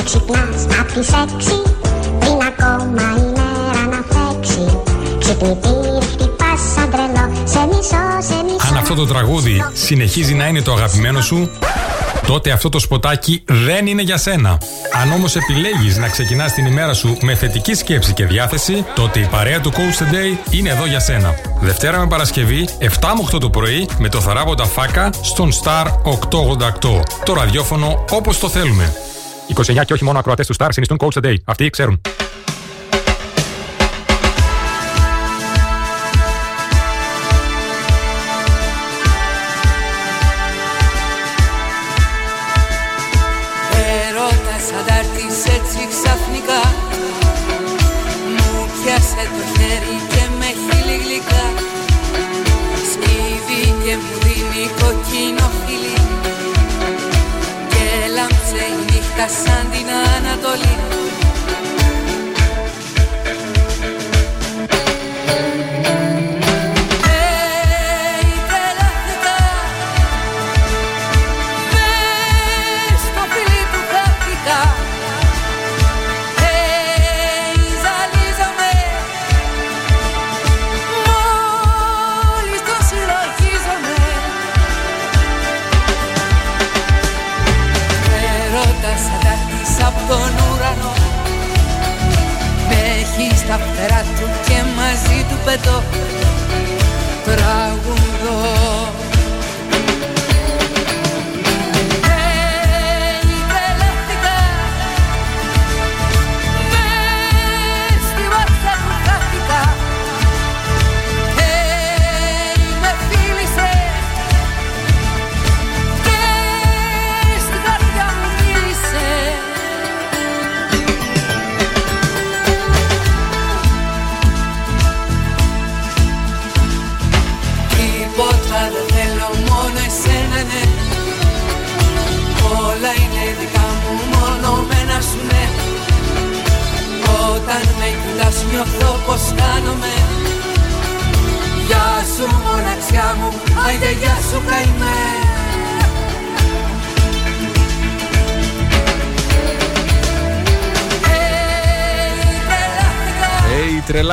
με ξυπνάς απ' τις έξι Πριν ακόμα η μέρα να φέξει Ξυπνητήρι χτυπάς σαν τρελό Σε μισό, σε μισό Αν αυτό το τραγούδι συνεχίζει να είναι το αγαπημένο σου, τότε αυτό το σποτάκι δεν είναι για σένα. Αν όμως επιλέγεις να ξεκινάς την ημέρα σου με θετική σκέψη και διάθεση, τότε η παρέα του Coach Today είναι εδώ για σένα. Δευτέρα με Παρασκευή, 7 με 8 το πρωί, με το θαράποντα φάκα στον Star 888. Το ραδιόφωνο όπως το θέλουμε. 29 και όχι μόνο ακροατές του Star συνιστούν Coach Today. Αυτοί ξέρουν.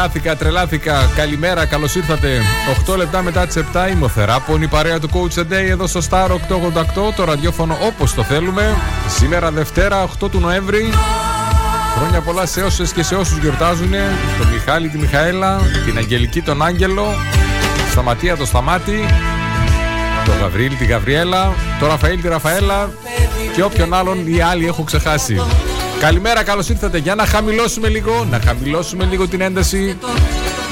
Τρελάθηκα, τρελάθηκα. Καλημέρα, καλώς ήρθατε. 8 λεπτά μετά τις 7 είμαι ο Θεράπων, η παρέα του Coach a Day εδώ στο Star 888, το ραδιόφωνο όπως το θέλουμε. Σήμερα Δευτέρα, 8 του Νοέμβρη. Χρόνια πολλά σε όσες και σε όσους γιορτάζουν. Τον Μιχάλη, τη Μιχαέλα, την Αγγελική, τον Άγγελο, τη Σταματία, το Σταμάτη, τον Γαβρίλη, τη Γαβριέλα, τον Ραφαήλ, τη Ραφαέλα και όποιον άλλον οι άλλοι έχω ξεχάσει. Καλημέρα, καλώς ήρθατε. Για να χαμηλώσουμε λίγο, να χαμηλώσουμε λίγο την ένταση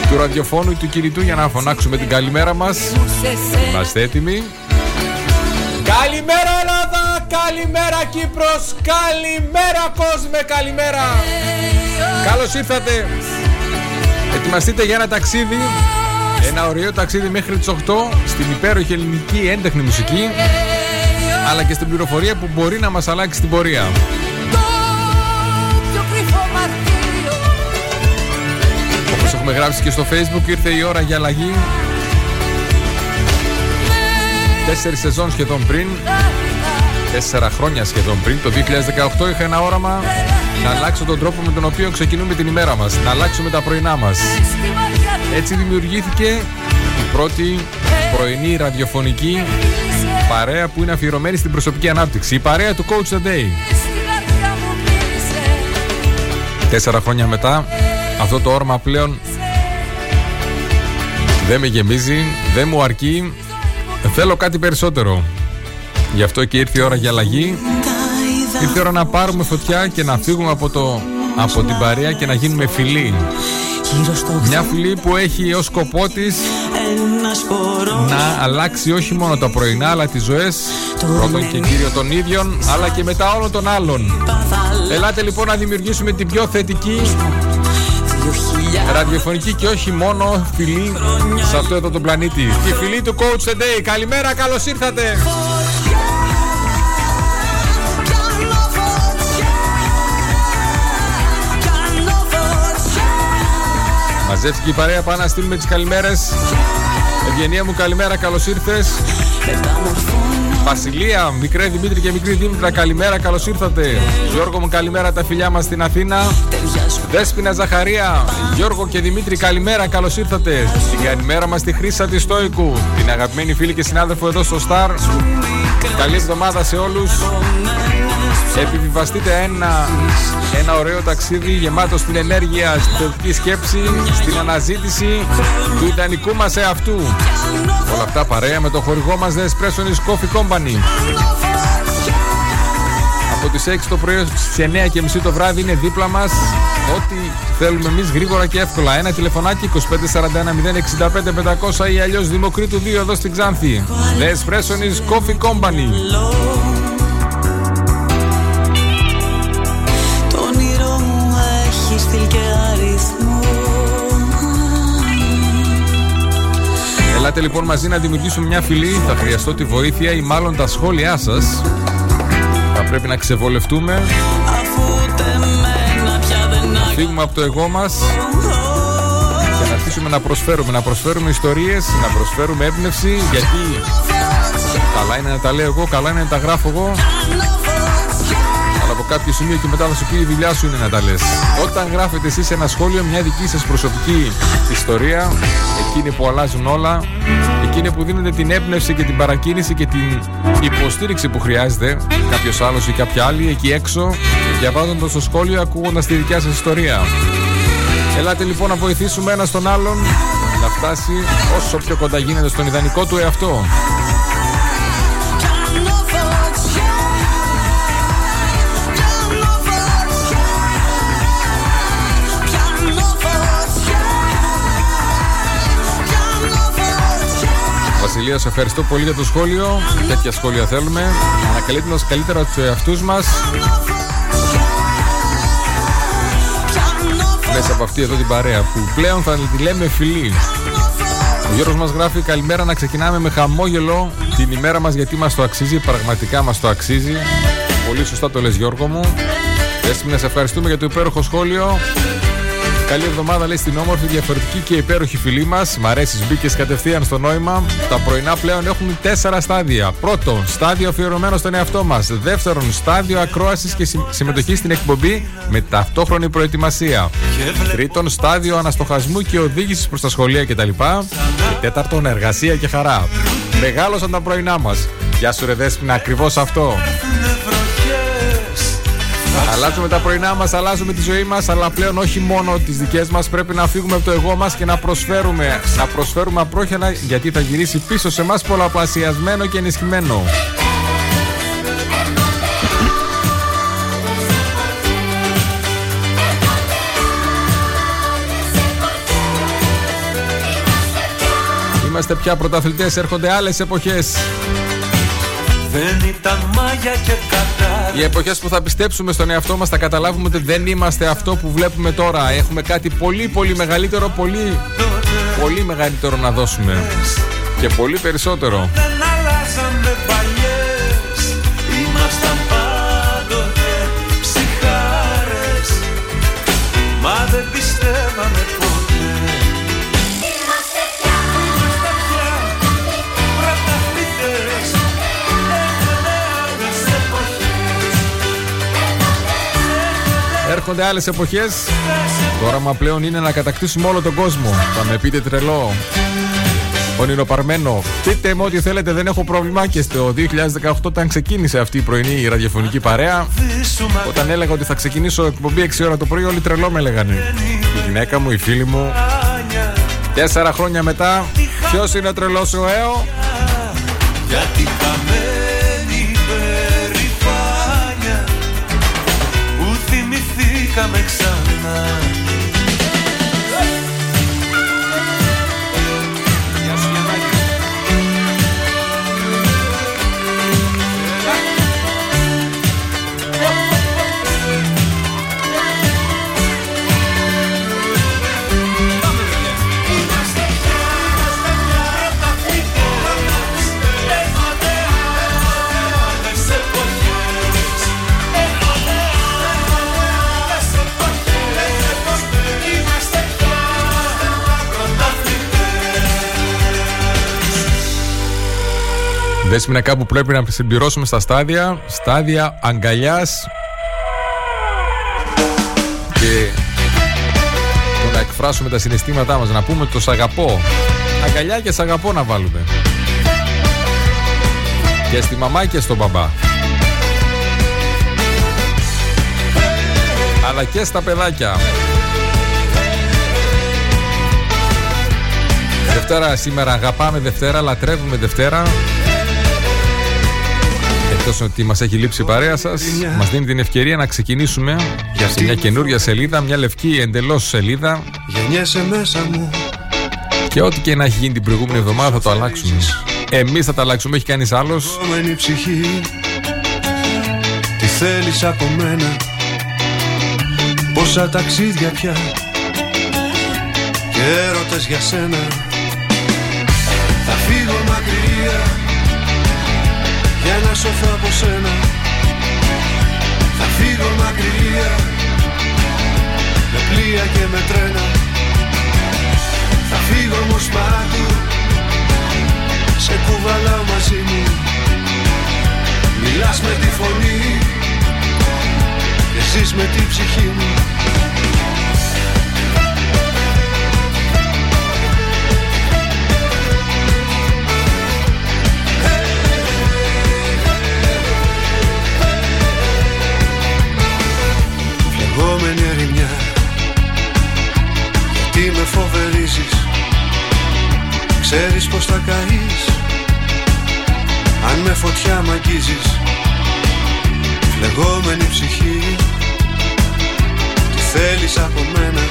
του ραδιοφώνου ή του κινητού για να φωνάξουμε την καλημέρα μας. Είμαστε έτοιμοι. Καλημέρα Ελλάδα, καλημέρα Κύπρος, καλημέρα κόσμε, καλημέρα. Καλώς ήρθατε. Ετοιμαστείτε για ένα ταξίδι, ένα ωραίο ταξίδι μέχρι τις 8 στην υπέροχη ελληνική έντεχνη μουσική, αλλά και στην πληροφορία που μπορεί να μας αλλάξει την πορεία. Έχουμε γράψει και στο facebook ήρθε η ώρα για αλλαγή. Τέσσερις σεζόν σχεδόν πριν. Τέσσερα χρόνια σχεδόν πριν. Το 2018 είχα ένα όραμα Να αλλάξω τον τρόπο με τον οποίο ξεκινούμε την ημέρα μας Να αλλάξουμε τα πρωινά μας. Στη βαριά Έτσι δημιουργήθηκε η πρώτη πρωινή ραδιοφωνική παρέα που είναι αφιερωμένη στην προσωπική ανάπτυξη. Η παρέα του Coach the Day. Στη καρδιά μου μίλησε Τέσσερα χρόνια μετά αυτό το όρμα πλέον δεν με γεμίζει, δεν μου αρκεί. Θέλω κάτι περισσότερο. Γι' αυτό και ήρθε η ώρα για αλλαγή. Ήρθε η ώρα να πάρουμε φωτιά και να φύγουμε από, το, από την παρέα και να γίνουμε φιλοί. Μια φιλή που έχει ως σκοπό της να αλλάξει όχι μόνο τα πρωινά αλλά τις ζωές πρώτον και κύριο των ίδιων αλλά και μετά όλων των άλλων. Ελάτε λοιπόν να δημιουργήσουμε την πιο θετική ραδιοφωνική και όχι μόνο φιλή σε αυτό εδώ τον πλανήτη. Η φιλή του Coach Today. Καλημέρα, καλώς ήρθατε. Μαζεύτηκε η παρέα, πάμε να στείλουμε τις καλημέρες. Ευγενία μου, καλημέρα, καλώς ήρθες. Βασιλεία, μικρέ Δημήτρη και μικρή Δήμητρα, καλημέρα, καλώς ήρθατε. Γιώργο μου, καλημέρα τα φιλιά μας στην Αθήνα. Δέσπινα Ζαχαρία, Γιώργο και Δημήτρη, καλημέρα, καλώς ήρθατε. Στην καλημέρα μας στη Χρήσα τη Στόικου, την αγαπημένη φίλη και συνάδελφο εδώ στο Star. Καλή εβδομάδα σε όλους. Επιβιβαστείτε ένα, ένα ωραίο ταξίδι γεμάτο στην ενέργεια, στην θετική σκέψη, στην αναζήτηση του ιδανικού μας εαυτού. Όλα αυτά παρέα με το χορηγό μας The Espresso Coffee Company. Από τις 6 το πρωί στις 9 και μισή το βράδυ είναι δίπλα μας. Ό,τι θέλουμε εμείς γρήγορα και εύκολα. Ένα τηλεφωνάκι 2541 065 500 ή αλλιώς Δημοκρίτου 2 εδώ στην Ξάνθη. The Espresso Coffee Company. Ελάτε λοιπόν μαζί να δημιουργήσουμε μια φυλή. Θα χρειαστώ τη βοήθεια ή μάλλον τα σχόλιά σας. Θα πρέπει να ξεβολευτούμε. Να φύγουμε από το εγώ μας και να αρχίσουμε να προσφέρουμε. Να προσφέρουμε ιστορίες, να προσφέρουμε έμπνευση. Γιατί καλά είναι να τα λέω εγώ, καλά είναι να τα γράφω εγώ από κάποιο σημείο και μετά θα σου πει η δουλειά σου είναι να τα λες. Όταν γράφετε εσείς ένα σχόλιο, μια δική σας προσωπική ιστορία, εκείνη που αλλάζουν όλα, εκείνη που δίνετε την έμπνευση και την παρακίνηση και την υποστήριξη που χρειάζεται κάποιος άλλος ή κάποια άλλη εκεί έξω, διαβάζοντας το σχόλιο, ακούγοντας τη δικιά σας ιστορία. Ελάτε λοιπόν να βοηθήσουμε ένα τον άλλον να φτάσει όσο πιο κοντά γίνεται στον ιδανικό του εαυτό. Βασιλεία, σε ευχαριστώ πολύ για το σχόλιο. Τέτοια σχόλια θέλουμε. Ανακαλύπτοντα καλύτερα τους εαυτούς μας. Μέσα από αυτή εδώ την παρέα που πλέον θα τη λέμε φιλή. Ο Γιώργος μας γράφει καλημέρα να ξεκινάμε με χαμόγελο την ημέρα μας γιατί μας το αξίζει, πραγματικά μας το αξίζει. Πολύ σωστά το λες Γιώργο μου. να σε ευχαριστούμε για το υπέροχο σχόλιο. Καλή εβδομάδα λέει στην όμορφη, διαφορετική και υπέροχη φιλή μας. Μ' αρέσει, μπήκες κατευθείαν στο νόημα. Τα πρωινά πλέον έχουν τέσσερα στάδια. Πρώτον, στάδιο αφιερωμένο στον εαυτό μας. Δεύτερον, στάδιο ακρόασης και συμμετοχής στην εκπομπή με ταυτόχρονη προετοιμασία. Τρίτον, στάδιο αναστοχασμού και οδήγησης προς τα σχολεία κτλ. Και τέταρτον, εργασία και χαρά. Μεγάλωσαν τα πρωινά μας. Γεια σου, ρε ακριβώς αυτό. Αλλάζουμε τα πρωινά μας, αλλάζουμε τη ζωή μας, αλλά πλέον όχι μόνο τις δικές μας. Πρέπει να φύγουμε από το εγώ μας και να προσφέρουμε. Να προσφέρουμε απρόχερα γιατί θα γυρίσει πίσω σε εμάς πολλαπλασιασμένο και ενισχυμένο. Είμαστε πια πρωταθλητές, έρχονται άλλες εποχές. Δεν ήταν μάγια και οι εποχές που θα πιστέψουμε στον εαυτό μας θα καταλάβουμε ότι δεν είμαστε αυτό που βλέπουμε τώρα. Έχουμε κάτι πολύ πολύ μεγαλύτερο, πολύ, πολύ μεγαλύτερο να δώσουμε. Και πολύ περισσότερο. Μα δεν Έρχονται άλλες εποχές. Το όραμα πλέον είναι να κατακτήσουμε όλο τον κόσμο. Θα με πείτε τρελό. Ονειροπαρμένο. Πείτε μου ό,τι θέλετε, δεν έχω πρόβλημα. Και στο 2018, όταν ξεκίνησε αυτή η πρωινή ραδιοφωνική παρέα, όταν έλεγα ότι θα ξεκινήσω εκπομπή 6 ώρα το πρωί, όλοι τρελό με έλεγαν. Η γυναίκα μου, η φίλη μου. Τέσσερα χρόνια μετά, ποιος είναι ο τρελός ο ΕΟ. Γιατί βρήκαμε ξανά Δέσμηνα κάπου πρέπει να συμπληρώσουμε στα στάδια. Στάδια αγκαλιάς και το να εκφράσουμε τα συναισθήματά μας, να πούμε το σ' αγαπώ. Αγκαλιά και σ' αγαπώ να βάλουμε. Και στη μαμά και στον μπαμπά. Αλλά και στα παιδάκια. Δευτέρα σήμερα αγαπάμε Δευτέρα, λατρεύουμε Δευτέρα. Εκτό ότι μας έχει λείψει η παρέα σας, μας δίνει την ευκαιρία να ξεκινήσουμε για σε μια καινούρια σελίδα, μια λευκή εντελώς σελίδα. Γεννιέσαι μέσα μου. Και ό,τι και να έχει γίνει την προηγούμενη εβδομάδα θα το αλλάξουμε. Εμείς θα τα αλλάξουμε, έχει κανείς άλλος. Κόμενη ψυχή. Τι θέλεις από μένα. Πόσα ταξίδια πια. Και έρωτες για σένα. Θα φύγω μακριά για να σωθώ από σένα Θα φύγω μακριά. Με πλοία και με τρένα Θα φύγω όμως παντού σε κουβαλάω μαζί μου. Μιλάς με τη φωνή και ζεις με τη ψυχή μου Ξέρεις πως θα καείς Αν με φωτιά μ' αγγίζεις Φλεγόμενη ψυχή. Τι θέλεις από μένα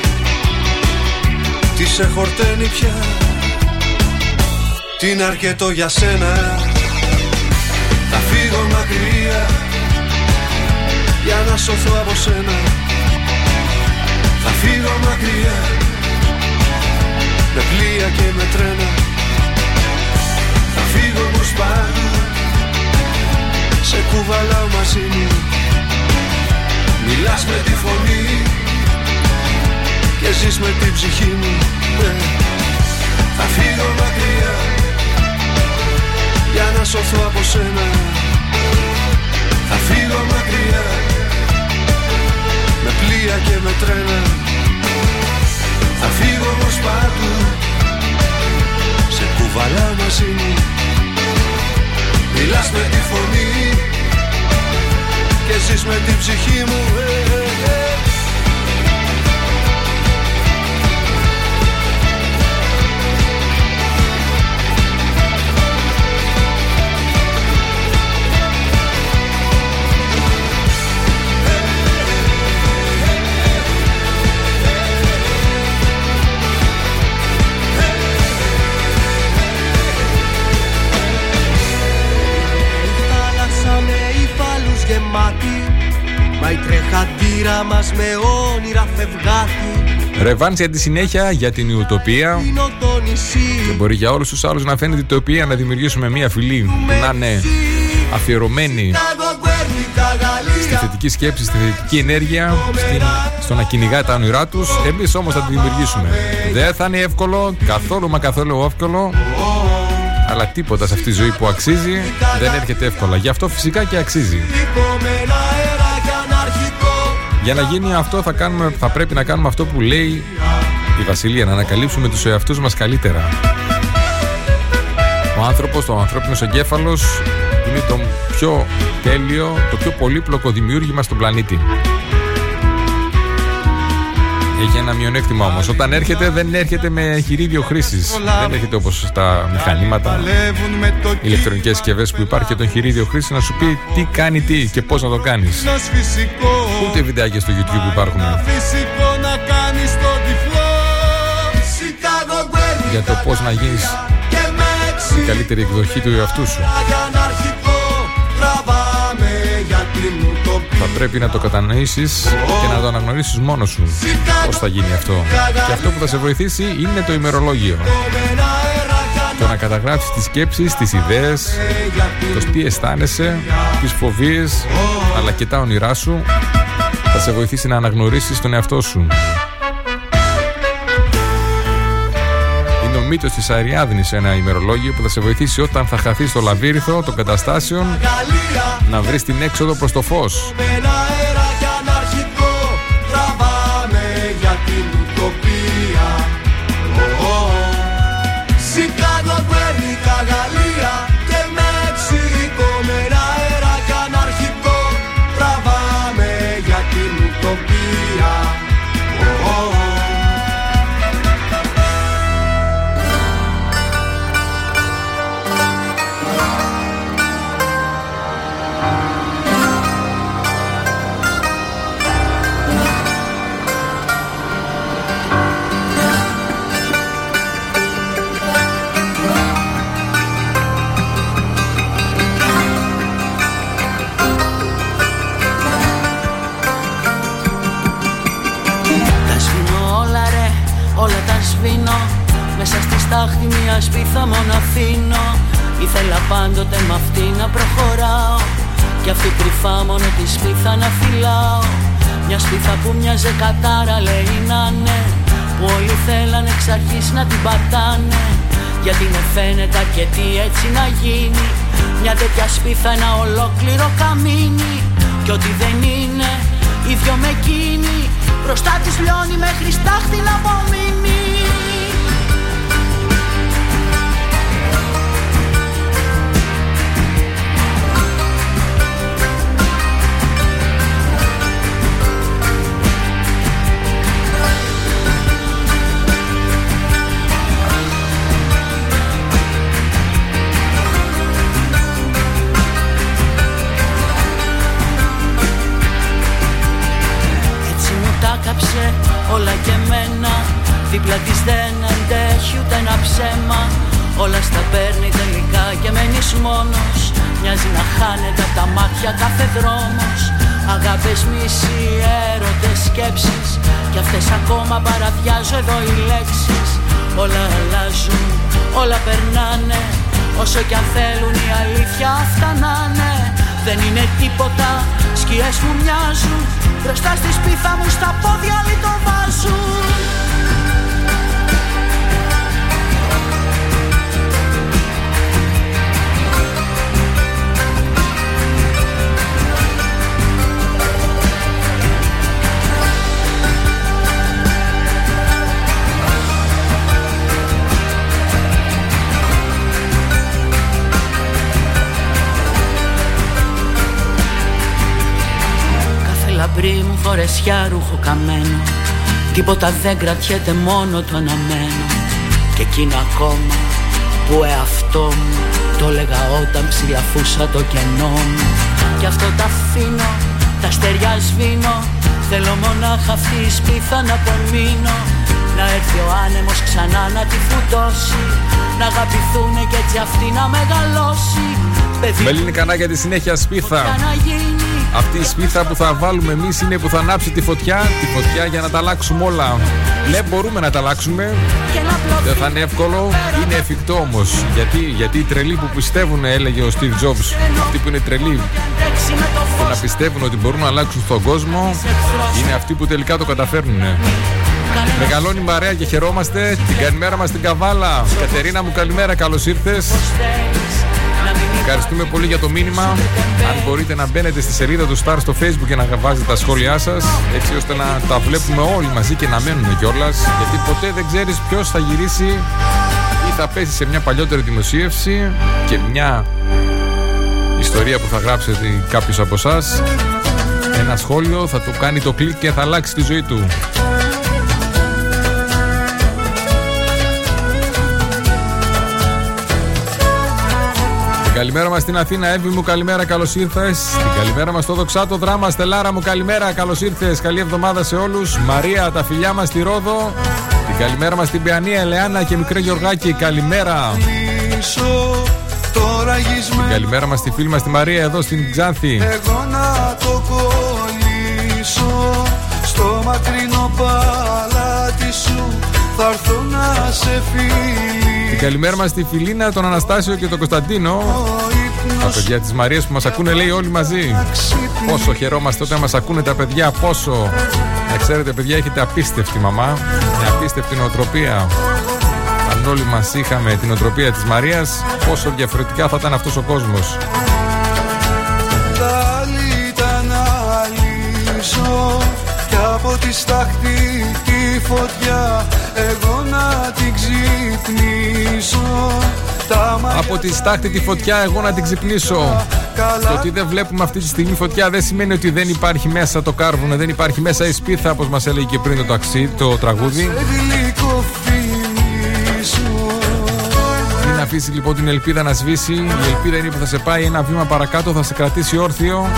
Τι σε χορταίνει πια. Τι είναι αρκετό για σένα. Θα φύγω μακριά για να σωθώ από σένα. Θα φύγω μακριά με πλοία και με τρένα. Θα φύγω όμως πάλι σε κουβαλάω μαζί μου. Μιλάς με τη φωνή και ζεις με την ψυχή μου. Ναι. Θα φύγω μακριά για να σωθώ από σένα. Θα φύγω μακριά με πλοία και με τρένα. Θα φύγω όμως παντού. Σε κουβαλάω μαζί μου Μιλάς με τη φωνή Και ζεις με την ψυχή μου ε, ε, ε. Μα η τρεχαντήρα μας με όνειρα φευγάτη Ρεβάνς για τη συνέχεια για την ιουτοπία. Είναι το νησί Και μπορεί για όλους τους άλλους να φαίνεται η utopia να δημιουργήσουμε μια φυλή που να είναι αφιερωμένη Chicago, Guernica, Γαλλία στη θετική σκέψη, στη θετική ενέργεια, στην, στο να κυνηγά τα όνειρά τους. Εμείς όμως θα τη δημιουργήσουμε. Δεν θα είναι εύκολο, καθόλου μα καθόλου εύκολο. Αλλά τίποτα σε αυτή τη ζωή που αξίζει δεν έρχεται εύκολα. Γι' αυτό φυσικά και αξίζει. Υπομένα αεράκι αναρχικό Για να γίνει αυτό θα, κάνουμε, θα πρέπει να κάνουμε αυτό που λέει η Βασιλεία, να ανακαλύψουμε τους εαυτούς μας καλύτερα. Ο άνθρωπος, ο ανθρώπινος εγκέφαλος είναι το πιο τέλειο, το πιο πολύπλοκο δημιούργημα στον πλανήτη. Έχει ένα μειονέκτημα όμως. Όταν έρχεται δεν έρχεται με χειρίδιο χρήσης. Δεν έρχεται όπως τα μηχανήματα, Παλεύουν με το ηλεκτρονικές συσκευές που υπάρχει και τον χειρίδιο χρήσης να σου πει τι κάνει τι και πώς να το κάνεις. κύκνος φυσικό Ούτε βιντεάκια στο YouTube που υπάρχουν. Φυσικό να κάνεις το τυφλό Chicago, Guernica, για το πώς να γίνεις και Μέξι η καλύτερη εκδοχή του εαυτού σου. Θα πρέπει να το κατανοήσεις και να το αναγνωρίσεις μόνος σου. Πώς θα γίνει αυτό. Και αυτό που θα σε βοηθήσει είναι το ημερολόγιο. Υπομένα αεράκι Το να καταγράψεις τις σκέψεις, τις ιδέες, το τι αισθάνεσαι, τις φοβίες, αλλά και τα όνειρά σου, θα σε βοηθήσει να αναγνωρίσεις τον εαυτό σου. Είναι ο μύτο της Αριάδνη, ένα ημερολόγιο που θα σε βοηθήσει όταν θα χαθείς στο λαβύριθο των καταστάσεων να βρεις την έξοδο προς το φως. Στάχτη μια σπίθα μόνο αφήνω. Ήθελα πάντοτε με αυτή να προχωράω. Κι αυτή κρυφά μόνο τη σπίθα να φυλάω. Μια σπίθα που μοιάζε κατάρα λέει να ναι. Που όλοι θέλανε εξ αρχής να την πατάνε. Γιατί με φαίνεται αρκετή έτσι να γίνει. Μια τέτοια σπίθα ένα ολόκληρο καμίνι. Κι ό,τι δεν είναι ίδιο με εκείνη. Μπροστά της λιώνει μέχρι στάχτη να απομείνει αυτές ακόμα παραδιάζω εδώ οι λέξεις. Όλα αλλάζουν, όλα περνάνε. Όσο κι αν θέλουν η αλήθεια αυτά να Δεν είναι τίποτα, σκιές μου μοιάζουν. Μπροστά στη σπίθα μου στα πόδια το βάζουν λαμπρή μου φορεσιά ρούχο καμένο. Τίποτα δεν κρατιέται μόνο το αναμένο. Και εκείνο ακόμα που εαυτό μου Το έλεγα όταν ψηλαφούσα το κενό μου. Κι αυτό τα αφήνω, τα στεριά σβήνω. Θέλω μονάχα αυτή η σπίθα να απομείνω. Να έρθει ο άνεμος ξανά να τη φουτώσει Να αγαπηθούνε και έτσι αυτή να μεγαλώσει. Παιδί... κανά για τη συνέχεια σπίθα αυτή η σπίθα που θα βάλουμε εμείς είναι που θα ανάψει τη φωτιά. Τη φωτιά για να τα αλλάξουμε όλα. Ναι, μπορούμε να τα αλλάξουμε. Δεν θα είναι εύκολο. Είναι εφικτό όμως. Γιατί, γιατί οι τρελοί που πιστεύουν, έλεγε ο Steve Jobs, αυτοί που είναι τρελοί, που να πιστεύουν ότι μπορούν να αλλάξουν τον κόσμο, είναι αυτοί που τελικά το καταφέρνουν. Μεγαλώνει η και χαιρόμαστε. Την καλημέρα μας στην Καβάλα. Κατερίνα μου, καλημέρα, καλώς ήρθες. Ευχαριστούμε πολύ για το μήνυμα. Αν μπορείτε να μπαίνετε στη σελίδα του Star στο Facebook και να βάζετε τα σχόλιά σας, έτσι ώστε να τα βλέπουμε όλοι μαζί και να μένουμε κιόλας. Γιατί ποτέ δεν ξέρεις ποιος θα γυρίσει ή θα πέσει σε μια παλιότερη δημοσίευση και μια ιστορία που θα γράψετε κάποιος από εσάς. Ένα σχόλιο θα το κάνει το κλικ και θα αλλάξει τη ζωή του. Καλημέρα μας στην Αθήνα, Εύη μου, καλημέρα, καλώς ήρθες. Την καλημέρα μας στο Δοξάτο Δράμα, Στελάρα μου, καλημέρα, καλώς ήρθες. Καλή εβδομάδα σε όλους. Μαρία, τα φιλιά μας στη Ρόδο. Την καλημέρα μας στην Πιανία, Ελεάνα και μικρέ Γεωργάκη, καλημέρα. Την καλημέρα μας στη φίλη μας τη Μαρία εδώ στην Ξάνθη. Εγώ να το κολλήσω στο μακρινό παλάτι σου. Θα έρθω να σε φίλη την καλημέρα μας στη Φιλίνα, τον Αναστάσιο και τον Κωνσταντίνο. Τα παιδιά της Μαρίας που μας ακούνε, λέει όλοι μαζί. Πόσο χαιρόμαστε όταν μας ακούνε τα παιδιά, πόσο. Να ξέρετε, παιδιά, έχετε απίστευτη μαμά, μια απίστευτη νοοτροπία. αν όλοι μας είχαμε την οτροπία της Μαρίας, πόσο διαφορετικά θα ήταν αυτός ο κόσμος. Τη στάχτη τη φωτιά εγώ να την ξυπνήσω. Από τη στάχτη τη φωτιά εγώ να την ξυπνήσω. Το ότι δεν βλέπουμε αυτή τη στιγμή φωτιά δεν σημαίνει ότι δεν υπάρχει μέσα το κάρβουνο Δεν υπάρχει μέσα η σπίθα όπως μας έλεγε και πριν το ταξί, το τραγούδι. Μην αφήσει λοιπόν την ελπίδα να σβήσει. Η ελπίδα είναι που θα σε πάει. Ένα βήμα παρακάτω Θα σε κρατήσει όρθιο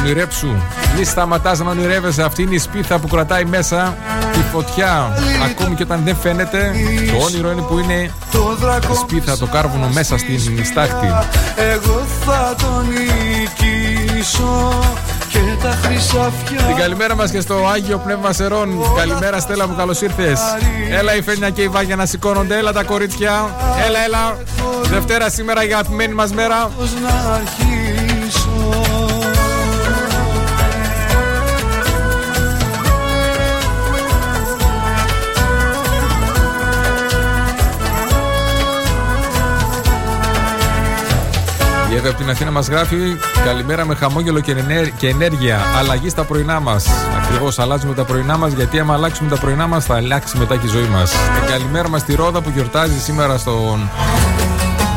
Ονειρέψου. Μη σταματάς να ονειρεύεσαι. Αυτή είναι η σπίθα που κρατάει μέσα Τη φωτιά. Ακόμη και όταν δεν φαίνεται Το όνειρο είναι που είναι Η σπίθα το κάρβουνο μέσα στην στάχτη. Εγώ θα τον νικήσω και τα χρυσαφιά Την καλημέρα μας και στο Άγιο Πνεύμα Σερών. Καλημέρα Στέλλα μου καλώς ήρθες. Έλα η Φένια και η Βάγια να σηκώνονται. Έλα τα κορίτσια. Έλα έλα. Δευτέρα σήμερα για αγαπημένη μας μέρα Η Εύη από την Αθήνα μας γράφει Καλημέρα με χαμόγελο και ενέργεια. Αλλαγή στα πρωινά μας. Ακριβώς αλλάζουμε τα πρωινά μας γιατί άμα αλλάξουμε τα πρωινά μας θα αλλάξει μετά και η ζωή μας. καλημέρα μας στη Ρόδα που γιορτάζει σήμερα στον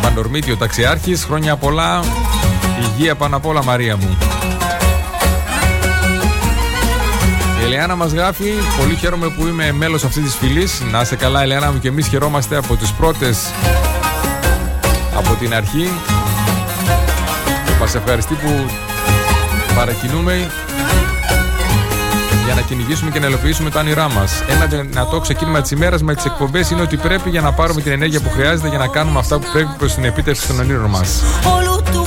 Πανορμίτιο Ταξιάρχης. Χρόνια πολλά. Υγεία πάνω απ' όλα, Μαρία μου. Η Ελεάνα μας γράφει: Πολύ χαίρομαι που είμαι μέλος αυτής της φυλής. Να είσαι καλά, Ελεάνα μου, και εμείς χαιρόμαστε από τις πρώτες από την αρχή μας ευχαριστεί που παρακινούμε για να κυνηγήσουμε και να ελοποιήσουμε τα όνειρά μας. Ένα δυνατό ξεκίνημα της ημέρας με τις εκπομπές είναι ότι πρέπει για να πάρουμε την ενέργεια που χρειάζεται για να κάνουμε αυτά που πρέπει προς την επίτευξη των ονείρων μας.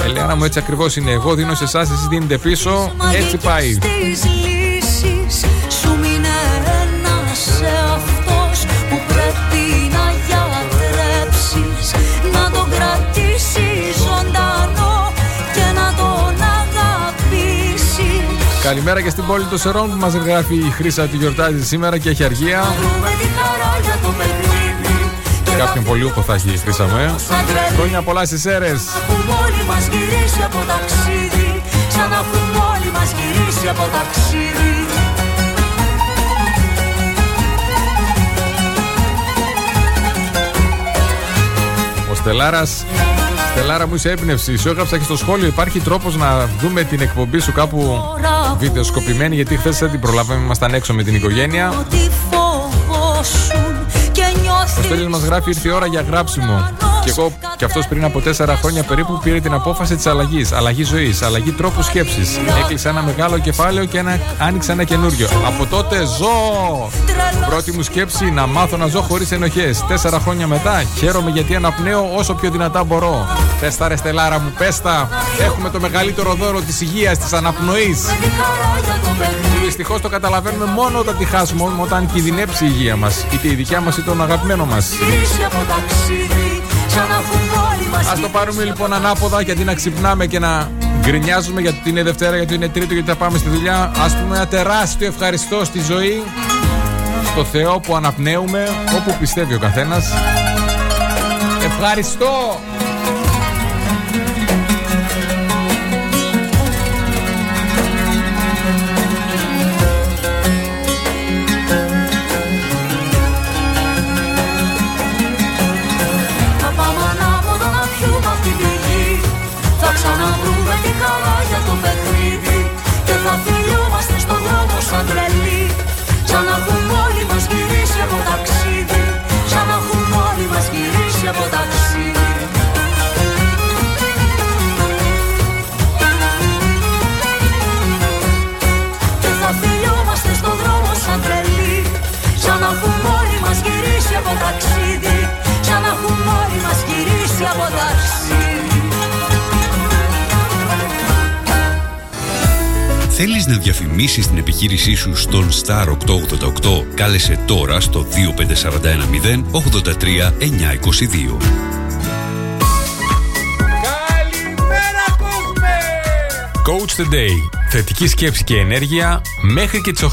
Ελένα μου, έτσι ακριβώς είναι. Εγώ δίνω σε εσάς, εσείς δίνετε πίσω. Έτσι πάει. Καλημέρα και στην πόλη των Σερών που μας γράφει η Χρύσα ότι γιορτάζει σήμερα και έχει αργία. Κάποιον πολύ θα έχει η Χρύσα μου, ε. Χρόνια πολλά στις αίρες. Ο Στελάρας Στελάρα μου είσαι έμπνευση. Σου έγραψα και στο σχόλιο. Υπάρχει τρόπος να δούμε την εκπομπή σου κάπου βιντεοσκοπημένη. Γιατί χθες δεν την προλάβαμε. Ήμασταν έξω με την οικογένεια. Ο Στέλιος μας γράφει ήρθε η ώρα για γράψιμο. Και εγώ και αυτός πριν από τέσσερα χρόνια περίπου πήρε την απόφαση της αλλαγής. Αλλαγή ζωής, αλλαγή τρόπου σκέψης. Έκλεισα ένα μεγάλο κεφάλαιο και ένα, άνοιξα ένα καινούριο. Από τότε ζω! Πρώτη μου σκέψη να μάθω να ζω χωρίς ενοχές. Τέσσερα χρόνια μετά χαίρομαι γιατί αναπνέω όσο πιο δυνατά μπορώ. Πέστα ρε στελάρα μου, πέστα! Έχουμε το μεγαλύτερο δώρο της υγείας, της αναπνοής. Δυστυχώς το καταλαβαίνουμε μόνο όταν τη χάσουμε, όταν κινδυνεύσει η υγεία μας. Είτε η δικιά μας είτε τον αγαπημένο μας. Α το πάρουμε λοιπόν ανάποδα γιατί να ξυπνάμε και να γκρινιάζουμε γιατί είναι Δευτέρα, γιατί είναι Τρίτο, γιατί θα πάμε στη δουλειά. Α πούμε ένα τεράστιο ευχαριστώ στη ζωή, στο Θεό που αναπνέουμε, όπου πιστεύει ο καθένας. Ευχαριστώ! σαν τρελή Σαν να έχουν όλοι μας γυρίσει από ταξίδι. Σαν να έχουν όλοι μας γυρίσει από ταξίδι. Και θα φιλιόμαστε στον δρόμο σαν τρελή Σαν να έχουν όλοι μας γυρίσει από ταξίδι. Σαν να έχουν όλοι μας γυρίσει από ταξίδι. Θέλεις να διαφημίσεις την επιχείρησή σου στον Star 888? Κάλεσε τώρα στο 25410 83 922. Καλημέρα κόσμε! Coach the Day. Θετική σκέψη και ενέργεια μέχρι και τις 8.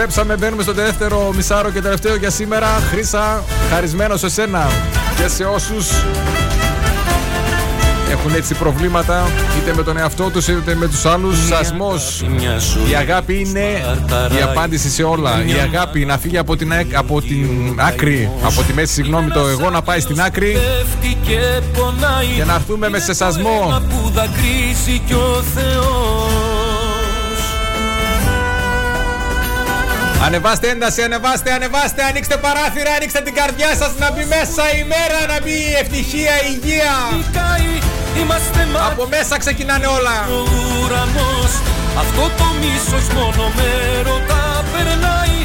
Επιστρέψαμε, μπαίνουμε στο δεύτερο μισάρο και τελευταίο για σήμερα. Χρήσα, χαρισμένο σε σένα και σε όσους έχουν έτσι προβλήματα είτε με τον εαυτό τους είτε με τους άλλους. Σασμός. Η αγάπη είναι η απάντηση σε όλα. Η αγάπη να φύγει από την, από την άκρη Από τη μέση συγγνώμη το εγώ να πάει στην άκρη. Και να έρθουμε με σε σασμό Ανεβάστε ένταση, ανεβάστε, ανεβάστε, ανοίξτε παράθυρα, ανοίξτε την καρδιά σας να μπει μέσα η μέρα, να μπει η ευτυχία, η υγεία. Από μέσα ξεκινάνε όλα. Ο ουρανός, αυτό το μίσος μόνο με ρωτά περνάει.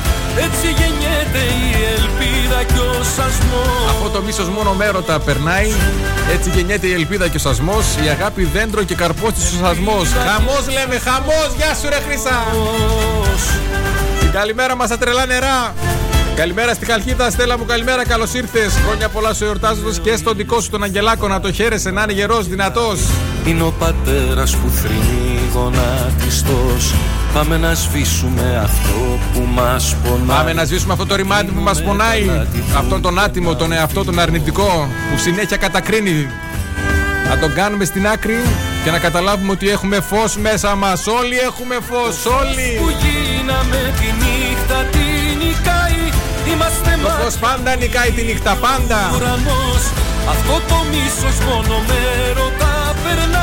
Έτσι γεννιέται η ελπίδα και ο σασμός. Αυτό το μίσος μόνο μέρωτα περνάει. Έτσι γεννιέται η ελπίδα και ο σασμός Η αγάπη δέντρο και καρπός της ο σασμός. Χαμός λέμε, χαμός, γεια σου ρε Χρυσά Καλημέρα μας στα τρελά νερά. Καλημέρα στη Καλκίδα, Στέλλα μου, καλημέρα, καλώς ήρθες. Χρόνια πολλά σου εορτάζοντας και στον δικό σου τον Αγγελάκο να το χαίρεσαι, να είναι γερός, δυνατός. Είναι ο πατέρας που θρυνεί γονατιστό. Πάμε να σβήσουμε αυτό που μας πονάει. Πάμε να σβήσουμε αυτό το ρημάτι που μας πονάει. Αυτόν τον άτιμο, τον εαυτό, τον αρνητικό που συνέχεια κατακρίνει. Να τον κάνουμε στην άκρη και να καταλάβουμε ότι έχουμε φως μέσα μας. Όλοι έχουμε φως, όλοι. Που γίναμε τη νύχτα τη νικάει. Είμαστε Το φως πάντα νικάει τη νύχτα, πάντα. Ουρανός, αυτό το μίσος μόνο με ρωτά περνάει.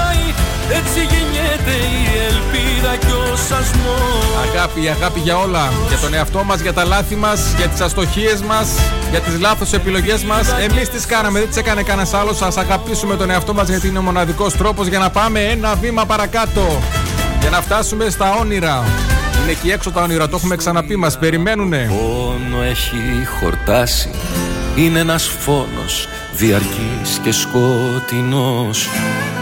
Έτσι γεννιέται η ελπίδα και ο σασμός. Αγάπη, αγάπη για όλα. Για τον εαυτό μας, για τα λάθη μας Για τις αστοχίες μας Για τις λάθος επιλογές μας. Εμείς τις κάναμε, δεν τις έκανε κανένας άλλος. Ας αγαπήσουμε τον εαυτό μας γιατί είναι ο μοναδικός τρόπος Για να πάμε ένα βήμα παρακάτω. Για να φτάσουμε στα όνειρα. Είναι εκεί έξω τα όνειρα, το έχουμε ξαναπεί, μας. Περιμένουνε. Πόνο έχει χορτάσει, είναι ένας φόνος διαρκής και σκοτεινός.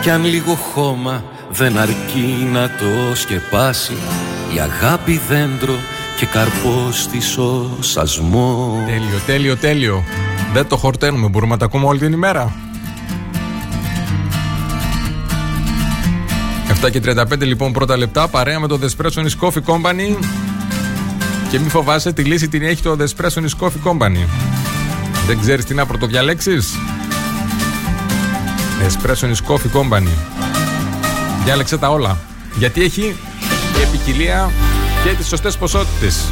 Κι αν λίγο χώμα δεν αρκεί να το σκεπάσει η αγάπη δέντρο και καρπός της ο σασμός. Τέλειο, τέλειο, τέλειο. Δεν το χορταίνουμε, μπορούμε να τα ακούμε όλη την ημέρα. 7 και 35 λοιπόν πρώτα λεπτά. Παρέα με το Despressonis Coffee Company. Και μην φοβάσαι τη λύση την έχει το Despressonis Coffee Company δεν ξέρεις τι να πρωτοδιαλέξεις; Espresso Coffee Company. Διάλεξε τα όλα. Γιατί έχει επικοινία και τις σωστές ποσότητες.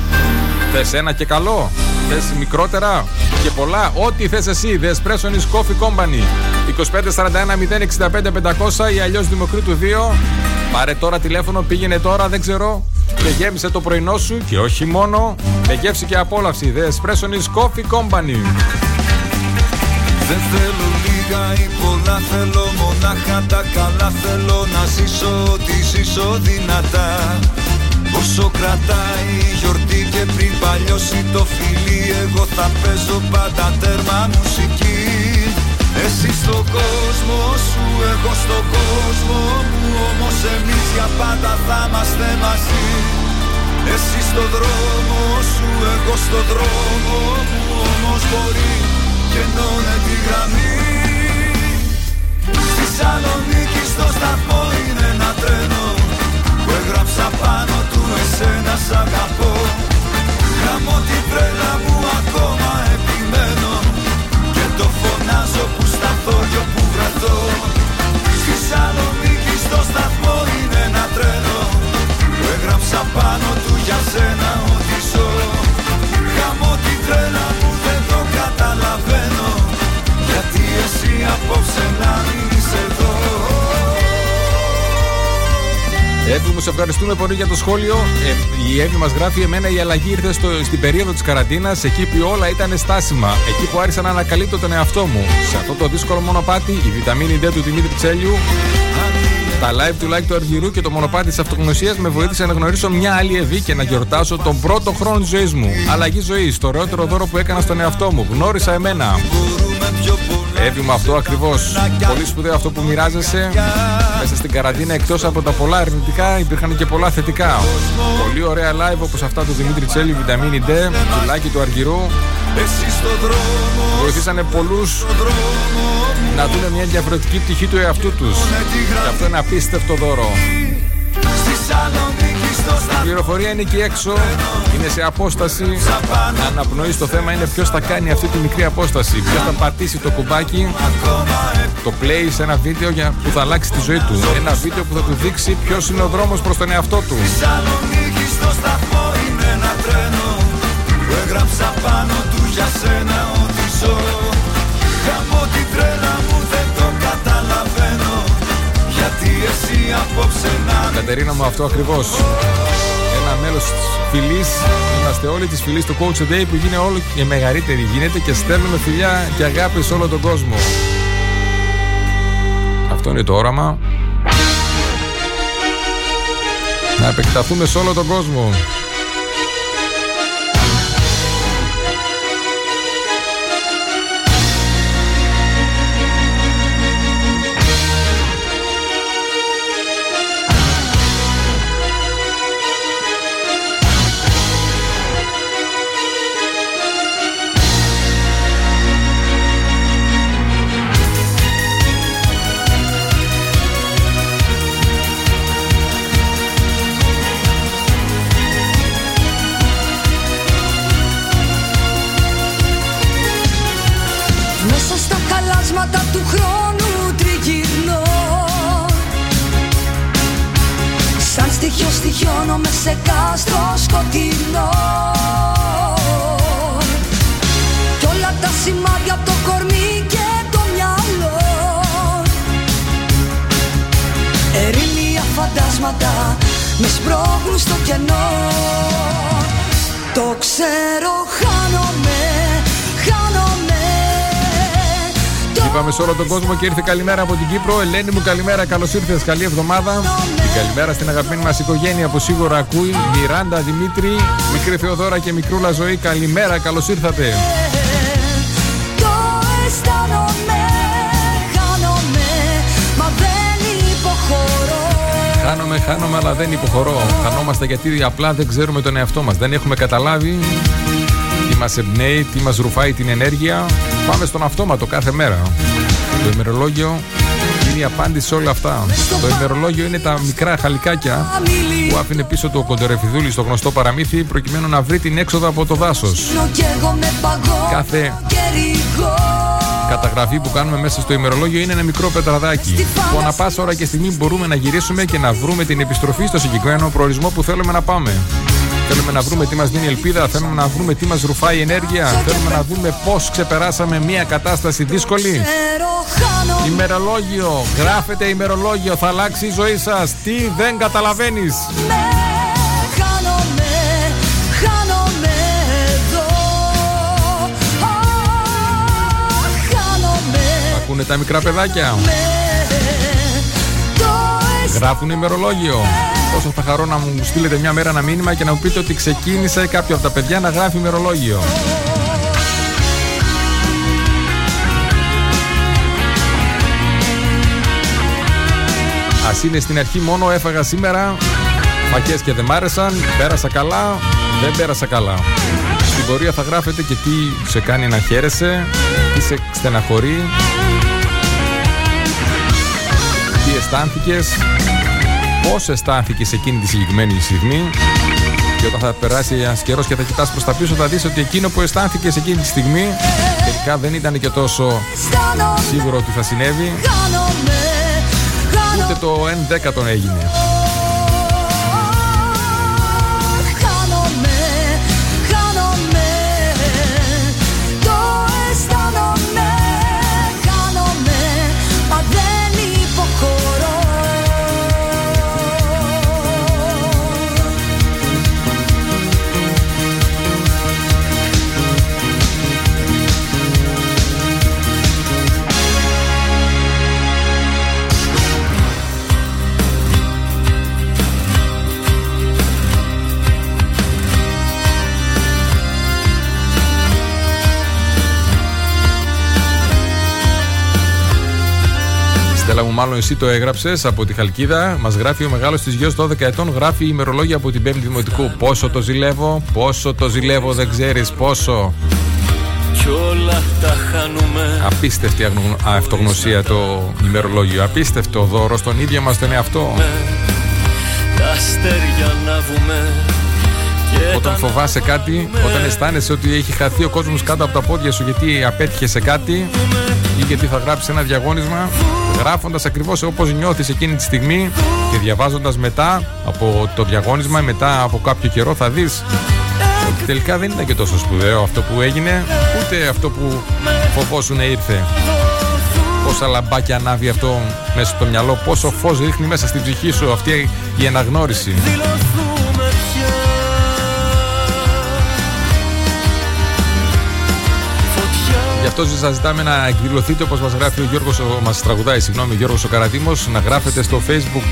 Θες ένα και καλό; Θες μικρότερα και πολλά. Ό,τι θες εσύ. The Espresso Coffee Company. 2541 065 500 ή αλλιώς Δημοκρίτου 2. Πάρε τώρα τηλέφωνο, πήγαινε τώρα, δεν ξέρω. Και γέμισε το πρωινό σου και όχι μόνο. Με γεύση και απόλαυση. The Espresso Coffee Company. Δεν θέλω λίγα ή πολλά θέλω μονάχα τα καλά Θέλω να ζήσω ό,τι ζήσω δυνατά Όσο κρατάει η γιορτή και πριν παλιώσει το φιλί Εγώ θα παίζω πάντα τέρμα μουσική. Εσύ στον κόσμο σου, εγώ στον κόσμο μου Όμως εμείς για πάντα θα είμαστε μαζί. Εσύ στον δρόμο σου, εγώ στον δρόμο μου Όμως μπορεί κενώνε τη γραμμή. Στη Σαλονίκη στο σταθμό είναι ένα τρένο. Που έγραψα πάνω του εσένα σ' αγαπώ. Γραμμώ την τρέλα μου ακόμα επιμένω. Και το φωνάζω που σταθώ και όπου βρεθώ. Στη Σαλονίκη στο σταθμό είναι ένα τρένο. Που έγραψα πάνω του για σένα ότι ζω. Γαμώ την τρέλα μου δεν το καταλαβαίνω. Γιατί εσύ απόψε να μην Εύη μου, σε ευχαριστούμε πολύ για το σχόλιο. Ε, η Εύη μας γράφει: Εμένα η αλλαγή ήρθε στο, στην περίοδο της καραντίνας, εκεί που όλα ήταν στάσιμα. Εκεί που άρχισα να ανακαλύπτω τον εαυτό μου. Σε αυτό το δύσκολο μονοπάτι, η βιταμίνη D του Δημήτρη Τσέλιου, τα live του like του Αργυρού και το μονοπάτι της αυτογνωσίας με βοήθησε να γνωρίσω μια άλλη Εβή και να γιορτάσω τον πρώτο χρόνο της ζωής μου. Αλλαγή ζωής, το ωραιότερο δώρο που έκανα στον εαυτό μου. Γνώρισα εμένα. Εύη μου αυτό ακριβώς. Πολύ σπουδαίο αυτό που μοιράζεσαι. Μέσα στην καραντίνα, εκτός από τα πολλά αρνητικά, υπήρχαν και πολλά θετικά. Πολύ ωραία live όπως αυτά του Δημήτρη Τσέλη, Βιταμίνη D, του Λάκη του Αργυρού. Βοηθήσανε πολλούς να δουν μια διαφορετική πτυχή του εαυτού τους. Και αυτό είναι απίστευτο δώρο. Στη Σαλονίκη Η πληροφορία είναι εκεί έξω, είναι σε απόσταση. Αναπνοή το θέμα είναι ποιος θα κάνει αυτή τη μικρή απόσταση. Ποιος θα πατήσει το κουμπάκι, το play σε ένα βίντεο για, που θα αλλάξει τη ζωή του. Ένα βίντεο που θα του δείξει ποιος είναι ο δρόμος προς τον εαυτό του. στο σταθμό είναι ένα τρένο Που έγραψα πάνω του για σένα ότι ζω Κατερίνα μου αυτό ακριβώς. Ένα μέλος της φυλής. Είμαστε όλοι της φυλής του Coach a Day που γίνεται όλο και μεγαλύτερη γίνεται και στέλνουμε φιλιά και αγάπη σε όλο τον κόσμο. Αυτό είναι το όραμα. Να επεκταθούμε σε όλο τον κόσμο Σαν στοιχείο στοιχιώνω με σε κάστρο σκοτεινό. Κι όλα τα σημάδια από το κορμί και το μυαλό. Ερήμια φαντάσματα με σπρώχνουν στο κενό. Το ξέρω χάνομαι, χάνομαι Είπαμε σε όλο τον κόσμο και ήρθε καλημέρα από την Κύπρο. Ελένη μου, καλημέρα, καλώς ήρθες. Καλή εβδομάδα. Και καλημέρα στην αγαπημένη μας οικογένεια που σίγουρα ακούει. Μιράντα, Δημήτρη, μικρή Θεοδώρα και μικρούλα ζωή. Καλημέρα, καλώς ήρθατε. Το αισθάνομαι, χάνομαι, μα δεν υποχωρώ Χάνομαι, χάνομαι, αλλά δεν υποχωρώ. Χανόμαστε γιατί απλά δεν ξέρουμε τον εαυτό μας. Δεν έχουμε καταλάβει τι μα εμπνέει, τι μας ρουφάει την ενέργεια. Πάμε στον αυτόματο κάθε μέρα. Το ημερολόγιο είναι η απάντηση σε όλα αυτά. Το ημερολόγιο είναι τα μικρά χαλικάκια που άφηνε πίσω του ο Κοντερεφιδούλη στο γνωστό παραμύθι προκειμένου να βρει την έξοδο από το δάσος. Νο κι εγώ με παγώ Κάθε και ρηγώ καταγραφή που κάνουμε μέσα στο ημερολόγιο είναι ένα μικρό πετραδάκι. Που ανα πάσα ώρα και στιγμή μπορούμε να γυρίσουμε και να βρούμε την επιστροφή στο συγκεκριμένο προορισμό που θέλουμε να πάμε. Θέλουμε να βρούμε τι μας δίνει ελπίδα, θέλουμε να βρούμε τι μας ρουφάει ενέργεια, θέλουμε να δούμε πώς ξεπεράσαμε μια κατάσταση δύσκολη. Ξέρω χάνομαι Ημερολόγιο, γράφετε ημερολόγιο, θα αλλάξει η ζωή σας. Τι δεν καταλαβαίνεις. Χάνομαι, χάνομαι εδώ Αχ, Χάνομαι Ακούνε τα μικρά παιδάκια. Το αισθάνομαι Γράφουν ημερολόγιο. Πόσο θα χαρώ να μου στείλετε μια μέρα ένα μήνυμα και να μου πείτε ότι ξεκίνησε κάποιο από τα παιδιά να γράφει ημερολόγιο. Ας είναι στην αρχή μόνο έφαγα σήμερα Φακές και δεν μ' άρεσαν Πέρασα καλά, δεν πέρασα καλά Στην πορεία θα γράφετε και τι σε κάνει να χαίρεσαι Τι σε στεναχωρεί Τι αισθάνθηκες Πώς αισθάνθηκες εκείνη τη συγκεκριμένη στιγμή και όταν θα περάσει ένας καιρός και θα κοιτάς προς τα πίσω, θα δεις ότι εκείνο που αισθάνθηκες εκείνη τη στιγμή τελικά δεν ήταν και τόσο σίγουρο ότι θα συνέβη. Χάνομαι, Ούτε το 1 δέκατον έγινε. Στέλλα μου, μάλλον εσύ το έγραψες από τη Χαλκίδα. Μας γράφει ο μεγάλος της γιος 12 ετών, γράφει ημερολόγια από την 5η Δημοτικού. Πόσο το ζηλεύω, πόσο το ζηλεύω, δεν ξέρεις πόσο. Κι όλα τα χάνουμε Απίστευτη αγνο- αυτογνωσία το ημερολόγιο. Απίστευτο δώρο στον ίδιο μας τον εαυτό. τα αστέρια ανάβουμε και Όταν τα φοβάσαι κάτι, όταν αισθάνεσαι ότι έχει χαθεί ο κόσμος κάτω από τα πόδια σου γιατί απέτυχε σε κάτι ή γιατί θα γράψεις ένα διαγώνισμα, γράφοντας ακριβώς όπως νιώθεις εκείνη τη στιγμή και διαβάζοντας μετά από το διαγώνισμα, μετά από κάποιο καιρό θα δεις ότι τελικά δεν ήταν και τόσο σπουδαίο αυτό που έγινε, ούτε αυτό που φοβόσουν ήρθε. Πόσα λαμπάκια ανάβει αυτό μέσα στο μυαλό, πόσο φως ρίχνει μέσα στην ψυχή σου αυτή η αναγνώριση. Γι' αυτό σας ζητάμε να εκδηλωθείτε όπως μας γράφει ο Γιώργος, μας τραγουδάει, συγγνώμη, ο Γιώργος ο Καραδίμο, να γράφετε στο Facebook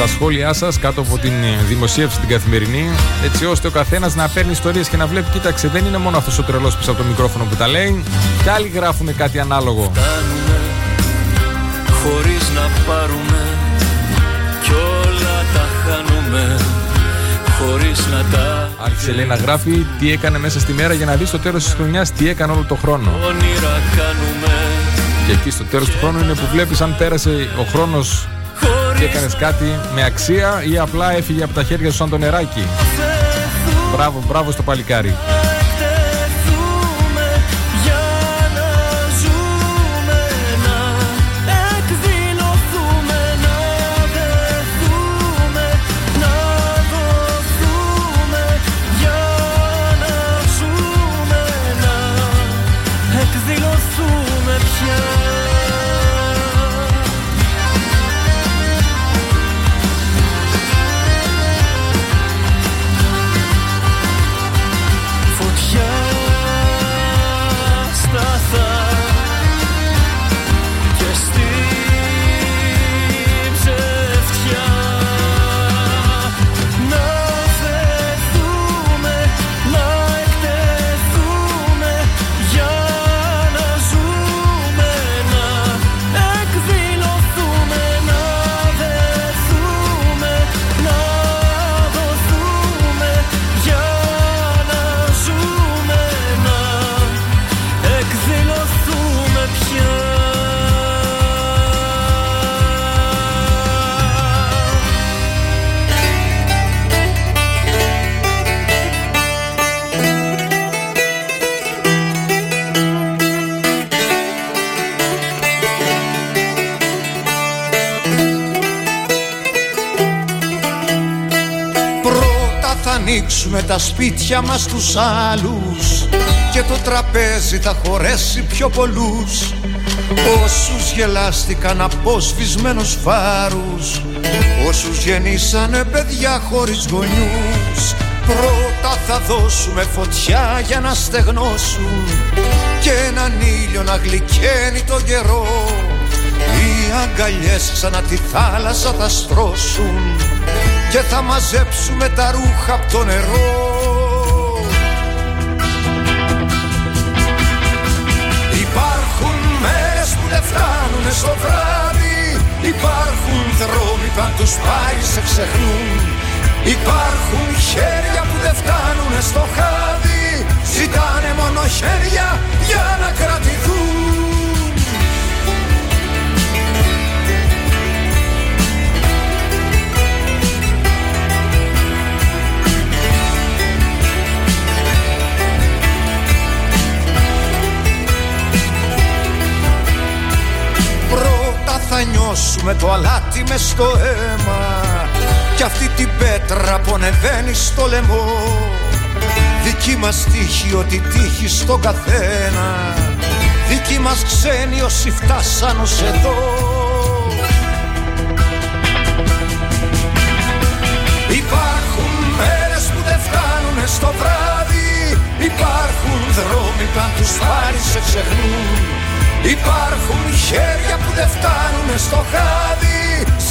τα σχόλιά σας κάτω από την δημοσίευση την καθημερινή, έτσι ώστε ο καθένας να παίρνει ιστορίες και να βλέπει, κοίταξε, δεν είναι μόνο αυτός ο τρελός πίσω από το μικρόφωνο που τα λέει, και άλλοι γράφουν κάτι ανάλογο. κάνουμε χωρίς να πάρουμε κι όλα τα χάνουμε χωρίς να τα Άρχισε λέει να γράφει τι έκανε μέσα στη μέρα για να δεις στο τέλος της χρονιάς τι έκανε όλο το χρόνο. όνειρα κάνουμε Και εκεί στο τέλος του χρόνου είναι που βλέπεις αν πέρασε ο χρόνος και έκανες κάτι με αξία ή απλά έφυγε από τα χέρια σου σαν το νεράκι. Μπράβο, μπράβο στο παλικάρι. Τα σπίτια μας τους άλλους Και το τραπέζι θα χωρέσει πιο πολλούς. Όσους γελάστηκαν από σβησμένους φάρους Όσους γεννήσανε παιδιά χωρίς γονιούς. Πρώτα θα δώσουμε φωτιά για να στεγνώσουν Και έναν ήλιο να γλυκαίνει τον καιρό. Οι αγκαλιές ξανά τη θάλασσα θα στρώσουν και θα μαζέψουμε τα ρούχα από το νερό. Υπάρχουν μέρες που δεν φτάνουνε στο βράδυ. Υπάρχουν δρόμοι που αν τους πάρει σε ξεχνούν. Υπάρχουν χέρια που δεν φτάνουνε στο χάδι. Ζητάνε μόνο χέρια για να κρατηθούν Πρώτα θα νιώσουμε το αλάτι μες στο αίμα. Κι αυτή την πέτρα που ανεβαίνει στο λαιμό. Δική μας τύχη ό,τι τύχει στον καθένα. Δική μας ξένοι όσοι φτάσαν ως εδώ. Υπάρχουν μέρες που δεν φτάνουνε στο βράδυ. Υπάρχουν δρόμοι που αν τους πάρεις σε ξεχνούν Υπάρχουν χέρια που δεν φτάνουνε στο χάδι.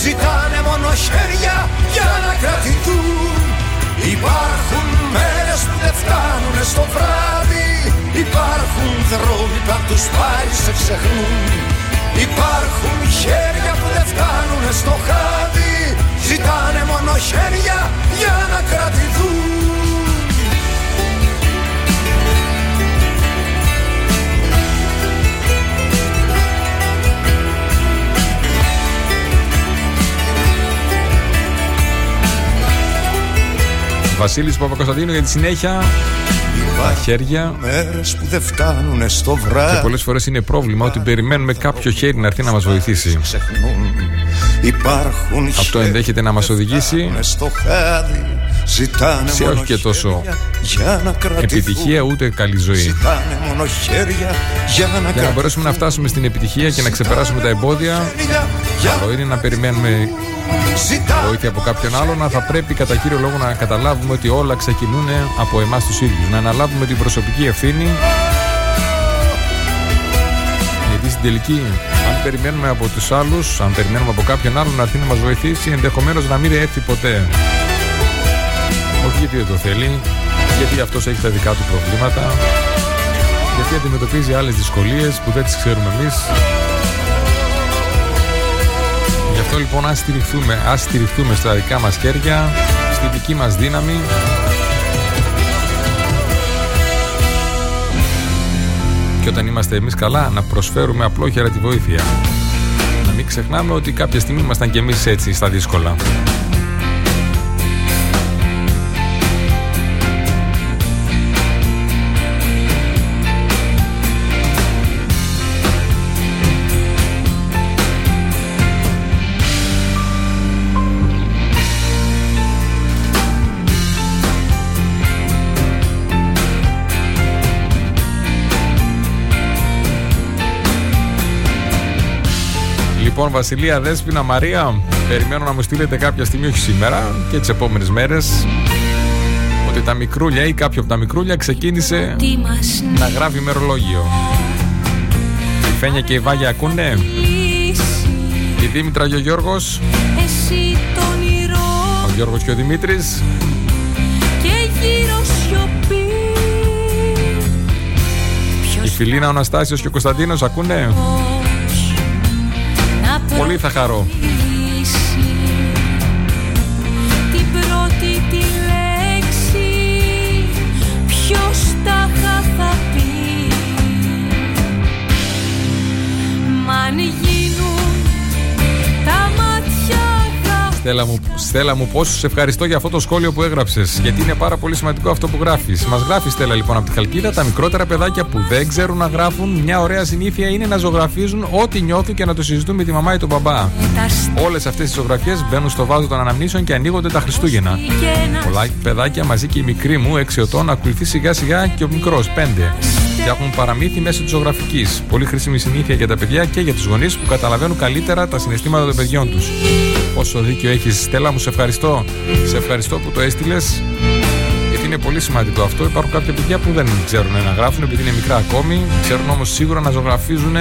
Ζητάνε μόνο χέρια για να κρατηθούν. Υπάρχουν μέρες που δεν φτάνουνε στο βράδυ. Υπάρχουν δρόμοι που αν τους πάρει σε ξεχνούν. Υπάρχουν χέρια που δεν φτάνουνε στο χάδι. Ζητάνε μόνο χέρια για να κρατηθούν Βασίλης Παπακοσταντίνου για τη συνέχεια. Τα χέρια. Μέρες που δεν φτάνουν στο βράδυ. Και πολλές φορές είναι πρόβλημα ότι περιμένουμε κάποιο χέρι να έρθει να μας βοηθήσει. Υπάρχουν Αυτό ενδέχεται να μας οδηγήσει στο χάδι. Ζητάνε σε όχι και τόσο για να κρατηθούν. επιτυχία ούτε καλή ζωή. Ζητάνε μόνο χέρια για να Για να μπορέσουμε να φτάσουμε στην επιτυχία και να ξεπεράσουμε τα εμπόδια, καλό είναι να περιμένουμε βοήθεια από κάποιον άλλον, θα πρέπει κατά κύριο λόγο να καταλάβουμε ότι όλα ξεκινούν από εμάς τους ίδιους. Να αναλάβουμε την προσωπική ευθύνη γιατί στην τελική, αν περιμένουμε από τους άλλους, αν περιμένουμε από κάποιον άλλον να έρθει να μας βοηθήσει, ενδεχομένως να μην έρθει ποτέ. Όχι γιατί δεν το θέλει, γιατί αυτός έχει τα δικά του προβλήματα, γιατί αντιμετωπίζει άλλες δυσκολίες που δεν τις ξέρουμε εμείς. Γι' αυτό λοιπόν ας στηριχθούμε, ας στηριχθούμε στα δικά μας χέρια, στη δική μας δύναμη και όταν είμαστε εμείς καλά να προσφέρουμε απλόχερα τη βοήθεια. Να μην ξεχνάμε ότι κάποια στιγμή ήμασταν και εμείς έτσι στα δύσκολα. Λοιπόν, Βασιλεία, Δέσποινα, Μαρία, περιμένω να μου στείλετε κάποια στιγμή, όχι σήμερα και τις επόμενες μέρες, ότι τα μικρούλια ή κάποιο από τα μικρούλια ξεκίνησε να γράφει ημερολόγιο. Η Φένια και η Βάγια ακούνε. Η Δήμητρα και ο Γιώργος. Εσύ το όνειρο Ο Γιώργος και ο Δημήτρης. και γύρω σιωπή Η Φιλίνα, ο Αναστάσιος και ο Κωνσταντίνος ακούνε. Να Πολύ θα χαρώ. Στέλλα μου, Στέλλα μου πόσο σε ευχαριστώ για αυτό το σχόλιο που έγραψες. Γιατί είναι πάρα πολύ σημαντικό αυτό που γράφεις. Μας γράφεις Στέλλα λοιπόν από τη Χαλκίδα. Τα μικρότερα παιδάκια που δεν ξέρουν να γράφουν, μια ωραία συνήθεια είναι να ζωγραφίζουν ό,τι νιώθουν και να το συζητούν με τη μαμά ή τον μπαμπά. Όλες αυτές τι ζωγραφιές μπαίνουν στο βάζο των αναμνήσεων και ανοίγονται τα Χριστούγεννα. Πολλά παιδάκια μαζί και η μικρή μου 6 ετών ακολουθεί σιγά σιγά και ο μικρός 5. Φτιάχνουν παραμύθι μέσω της ζωγραφικής. Πολύ χρήσιμη συνήθεια για τα παιδιά και για τους γονείς που καταλαβαίνουν καλύτερα τα συναισθήματα των παιδιών τους. Πόσο δίκιο έχεις, Στέλλα μου, σε ευχαριστώ. Σε ευχαριστώ που το έστειλες. Γιατί είναι πολύ σημαντικό αυτό. Υπάρχουν κάποια παιδιά που δεν ξέρουν να γράφουν επειδή είναι μικρά ακόμη. Ξέρουν όμως σίγουρα να ζωγραφίζουν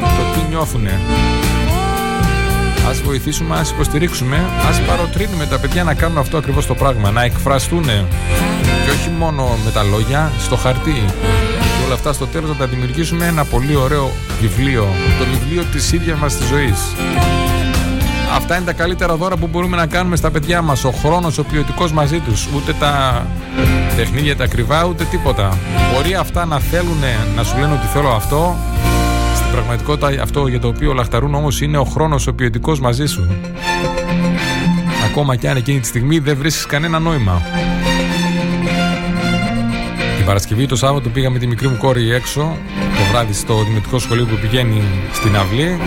το τι νιώθουν. Α βοηθήσουμε, ας υποστηρίξουμε, ας παροτρύνουμε τα παιδιά να κάνουν αυτό ακριβώς το πράγμα. Να εκφραστούν και όχι μόνο με τα λόγια, στο χαρτί. Και όλα αυτά στο τέλος να τα δημιουργήσουμε ένα πολύ ωραίο βιβλίο. Το βιβλίο της ίδιας μας της ζωής. Αυτά είναι τα καλύτερα δώρα που μπορούμε να κάνουμε στα παιδιά μας. Ο χρόνος, ο ποιοτικός μαζί τους. Ούτε τα τεχνίδια τα ακριβά, ούτε τίποτα. Μπορεί αυτά να θέλουν να σου λένε ότι θέλω αυτό. Στην πραγματικότητα, αυτό για το οποίο λαχταρούν όμως είναι ο χρόνος, ο ποιοτικός μαζί σου. Ακόμα και αν εκείνη τη στιγμή δεν βρίσκεις κανένα νόημα. Την Παρασκευή το Σάββατο πήγα με τη μικρή μου κόρη έξω το βράδυ στο δημοτικό σχολείο που πηγαίνει στην αυλή.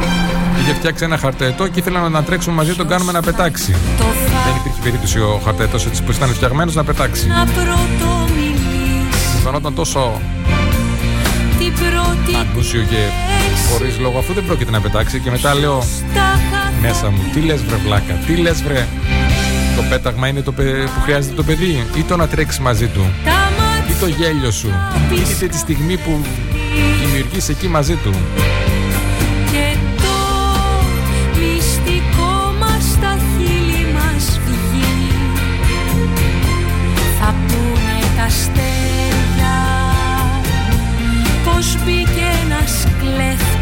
Είχε φτιάξει ένα χαρταετό και ήθελα να τρέξουμε μαζί τον κάνουμε να πετάξει. Δεν υπήρχε περίπτωση ο χαρταετός έτσι που ήταν φτιαγμένος να πετάξει. να πρώτο μιλήσει Μου φαινόταν τόσο την πρώτη ανούσιο και χωρίς λόγο αφού δεν πρόκειται να πετάξει. Και μετά λέω τα μέσα μου, τι λες βρε βλάκα, τι λες βρε. Το πέταγμα είναι το παι- που χρειάζεται το παιδί ή το να τρέξει μαζί του. Ή το γέλιο σου. Ή τη στιγμή που δημιουργείς εκεί μαζί του. και το μυστικό μας στα χείλη μας βγει θα πούνε τα αστέρια πως μπήκε ένας κλέφτης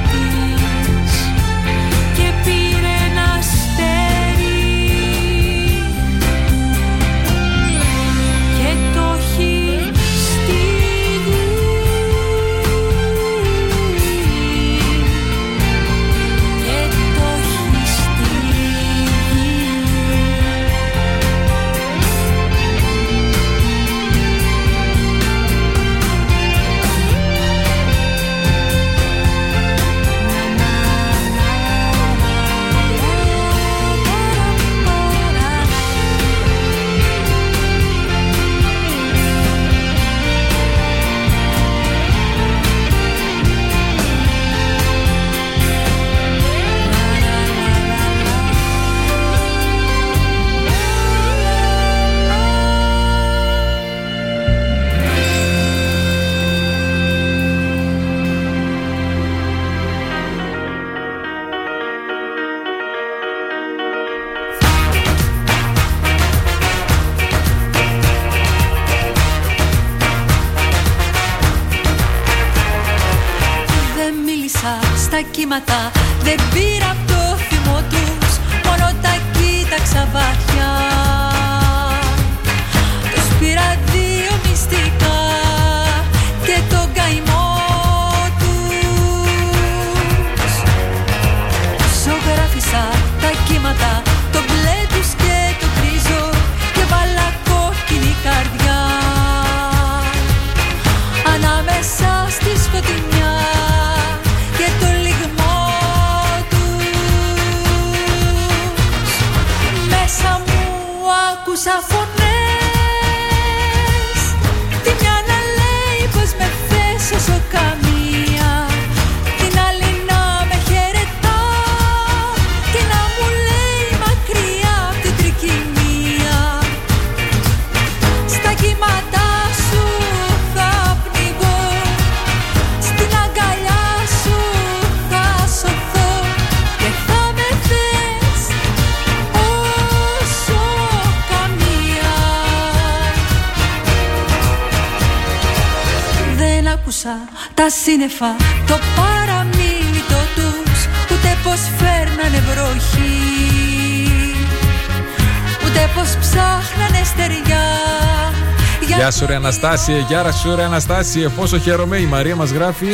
σου ρε Αναστάσιε, γεια σου ρε Αναστάσιε. Πόσο χαίρομαι η Μαρία μας γράφει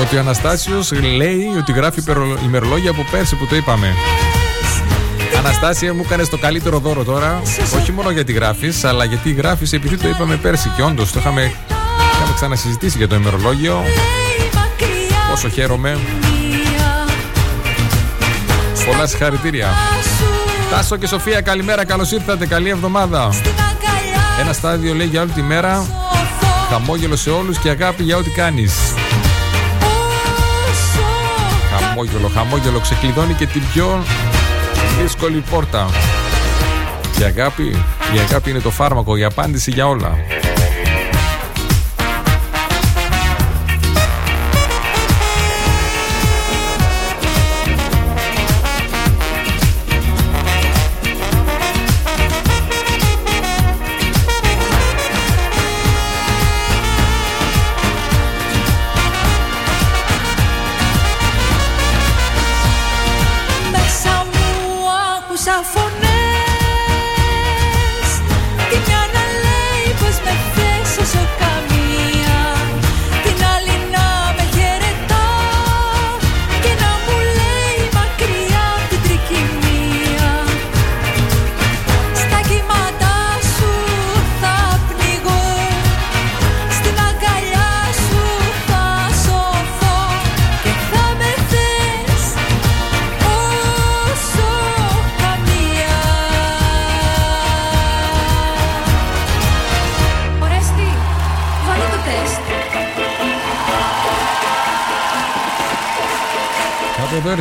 ότι ο Αναστάσιος λέει ότι γράφει υπερο- ημερολόγια από πέρσι που το είπαμε. Αναστάσια μου έκανε το καλύτερο δώρο τώρα. Όχι μόνο γιατί γράφεις, αλλά γιατί γράφεις επειδή το είπαμε πέρσι. Και όντως το είχαμε, είχαμε ξανασυζητήσει για το ημερολόγιο. Πόσο χαίρομαι. Πολλά συγχαρητήρια. Τάσο και Σοφία, καλημέρα, καλώς ήρθατε. Καλή εβδομάδα. Ένα στάδιο λέει για όλη τη μέρα. Χαμόγελο σε όλους και αγάπη για ό,τι κάνεις. Χαμόγελο, χαμόγελο ξεκλειδώνει και την πιο δύσκολη πόρτα. Η αγάπη, η αγάπη είναι το φάρμακο, η απάντηση για όλα.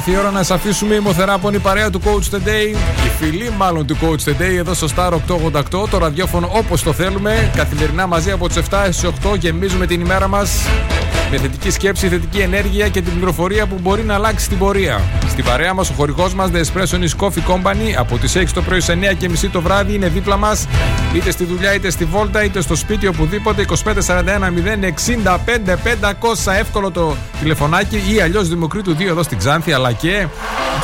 Ήρθε η ώρα να σα αφήσουμε η μοθεράπονη παρέα του Coach the Day. Η φιλή μάλλον του Coach the Day εδώ στο Star 888. Το ραδιόφωνο όπως το θέλουμε. Καθημερινά μαζί από τις 7 στι 8 γεμίζουμε την ημέρα μας με θετική σκέψη, θετική ενέργεια και την πληροφορία που μπορεί να αλλάξει την πορεία. Στην παρέα μας ο χορηγός μας The Espresso is Coffee Company από τις 6 το πρωί σε 9 και μισή το βράδυ είναι δίπλα μας. Είτε στη δουλειά είτε στη βόλτα είτε στο σπίτι οπουδήποτε 2541 065 500 εύκολο το τηλεφωνάκι ή αλλιώς Δημοκρίτου 2 εδώ στην Ξάνθη αλλά και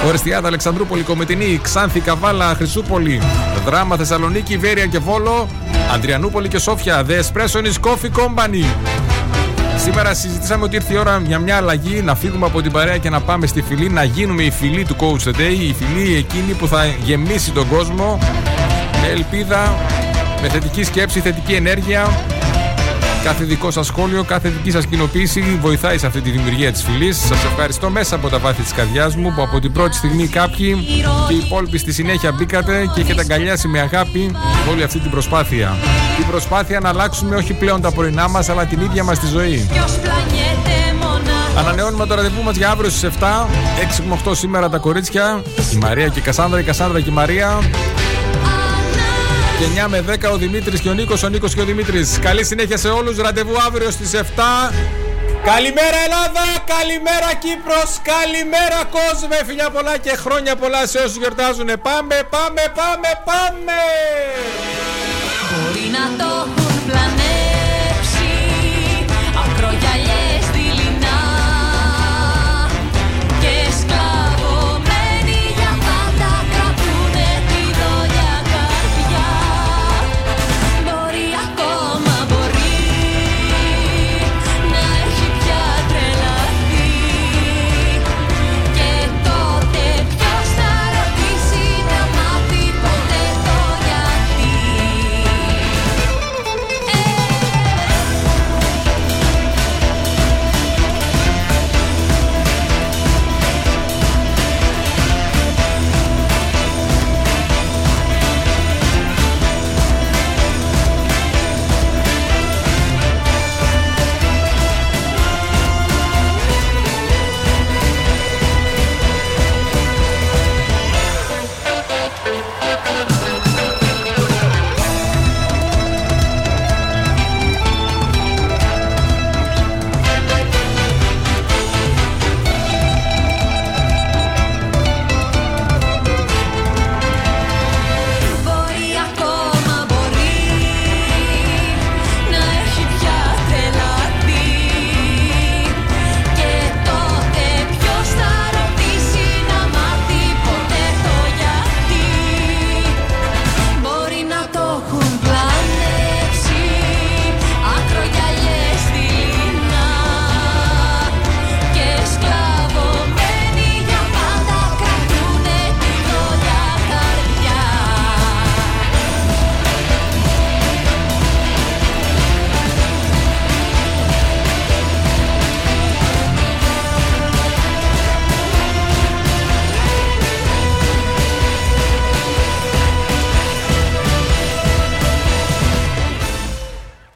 Ορεστιάδα Αλεξανδρούπολη Κομετινή Ξάνθη Καβάλα Χρυσούπολη Δράμα Θεσσαλονίκη Βέρεια και Βόλο Αντριανούπολη και Σόφια The Espresso is Coffee Company Σήμερα συζητήσαμε ότι ήρθε η ώρα για μια αλλαγή, να φύγουμε από την παρέα και να πάμε στη φυλή, να γίνουμε η φυλή του Coach the Day, η φυλή εκείνη που θα γεμίσει τον κόσμο με ελπίδα, με θετική σκέψη, θετική ενέργεια. Κάθε δικό σας σχόλιο, κάθε δική σας κοινοποίηση βοηθάει σε αυτή τη δημιουργία της φυλής. Σας ευχαριστώ μέσα από τα βάθη της καρδιάς μου που από την πρώτη στιγμή κάποιοι και οι υπόλοιποι στη συνέχεια μπήκατε και έχετε αγκαλιάσει με αγάπη όλη αυτή την προσπάθεια. Την προσπάθεια να αλλάξουμε όχι πλέον τα πρωινά μας αλλά την ίδια μας τη ζωή. Ανανεώνουμε το ραντεβού μας για αύριο στις 7. 6 με 8 σήμερα τα κορίτσια. Η Μαρία και η Κασάνδρα, η Κασάνδρα και η Μαρία. Και 9 με 10 ο Δημήτρης και ο Νίκος, ο Νίκος και ο Δημήτρης. Καλή συνέχεια σε όλους. Ραντεβού αύριο στις 7. Καλημέρα Ελλάδα, καλημέρα Κύπρος, καλημέρα κόσμε, φιλιά πολλά και χρόνια πολλά σε όσους γιορτάζουν. Πάμε, πάμε, πάμε, πάμε! Μπορεί να το